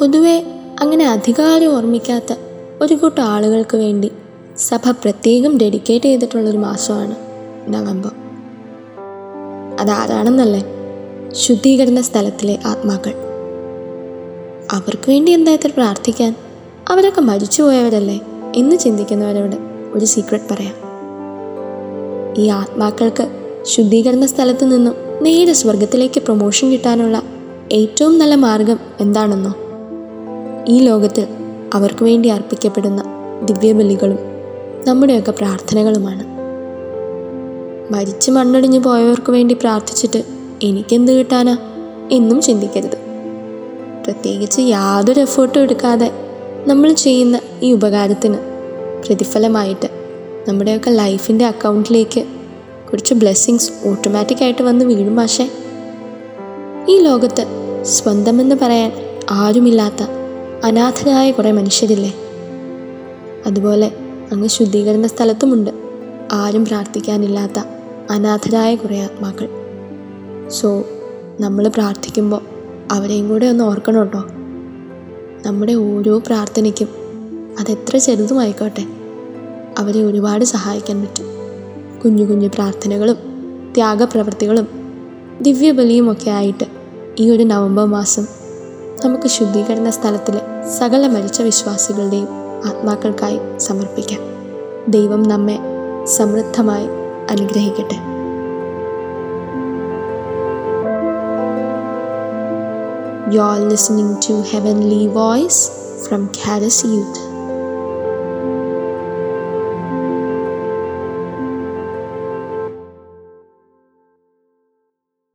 പൊതുവെ അങ്ങനെ അധികാരം ഓർമ്മിക്കാത്ത ഒരു കൂട്ടം ആളുകൾക്ക് വേണ്ടി സഭ പ്രത്യേകം ഡെഡിക്കേറ്റ് ചെയ്തിട്ടുള്ളൊരു മാസമാണ് നവംബർ. അതാരാണെന്നല്ലേ? ശുദ്ധീകരണ സ്ഥലത്തിലെ ആത്മാക്കൾ. അവർക്ക് വേണ്ടി എന്താ ഇത്ര പ്രാർത്ഥിക്കാൻ? അവരൊക്കെ മരിച്ചുപോയവരല്ലേ എന്ന് ചിന്തിക്കുന്നവരോട് ഒരു സീക്രട്ട് പറയാം. ഈ ആത്മാക്കൾക്ക് ശുദ്ധീകരണ സ്ഥലത്ത് നിന്നും നേരെ സ്വർഗത്തിലേക്ക് പ്രൊമോഷൻ കിട്ടാനുള്ള ഏറ്റവും നല്ല മാർഗം എന്താണെന്നോ? ഈ ലോകത്തിൽ അവർക്ക് വേണ്ടി അർപ്പിക്കപ്പെടുന്ന ദിവ്യബലികളും നമ്മുടെയൊക്കെ പ്രാർത്ഥനകളുമാണ്. മരിച്ച് മണ്ണടിഞ്ഞു പോയവർക്ക് വേണ്ടി പ്രാർത്ഥിച്ചിട്ട് എനിക്കെന്ത് കിട്ടാനാ? എന്നും ചിന്തിക്കരുത്. പ്രത്യേകിച്ച് യാതൊരു എഫേർട്ടും എടുക്കാതെ നമ്മൾ ചെയ്യുന്ന ഈ ഉപകാരത്തിന് പ്രതിഫലമായിട്ട് നമ്മുടെയൊക്കെ ലൈഫിന്റെ അക്കൗണ്ടിലേക്ക് കുറച്ച് ബ്ലെസ്സിങ്സ് ഓട്ടോമാറ്റിക്കായിട്ട് വന്ന് വീഴും പക്ഷേ ഈ ലോകത്ത് സ്വന്തമെന്ന് പറയാൻ ആരുമില്ലാത്ത അനാഥരായ കുറേ മനുഷ്യരില്ലേ? അതുപോലെ അങ്ങ് ശുദ്ധീകരണ സ്ഥലത്തുമുണ്ട്. ആരും പ്രാർത്ഥിക്കാനില്ലാത്ത അനാഥരായ കുറേ ആത്മാക്കൾ. സോ നമ്മൾ പ്രാർത്ഥിക്കുമ്പോൾ അവരെയും കൂടെ ഒന്ന് ഓർക്കണം കേട്ടോ. നമ്മുടെ ഓരോ പ്രാർത്ഥനയ്ക്കും അതെത്ര ചെറുതുമായിക്കോട്ടെ. അവരെ ഒരുപാട് സഹായിക്കാൻ പറ്റും. കുഞ്ഞു കുഞ്ഞു പ്രാർത്ഥനകളും ത്യാഗപ്രവൃത്തികളും ദിവ്യബലിയുമൊക്കെ ആയിട്ട് ഈ ഒരു നവംബർ മാസം നമുക്ക് ശുദ്ധീകരണ സ്ഥലത്തിലെ സകല മരിച്ച വിശ്വാസികളുടെയും ആത്മാക്കൾക്കായി സമർപ്പിക്കാം ദൈവം നമ്മെ സമൃദ്ധമായി അനുഗ്രഹിക്കട്ടെ You're listening to Heavenly Voice from Caddis Youth.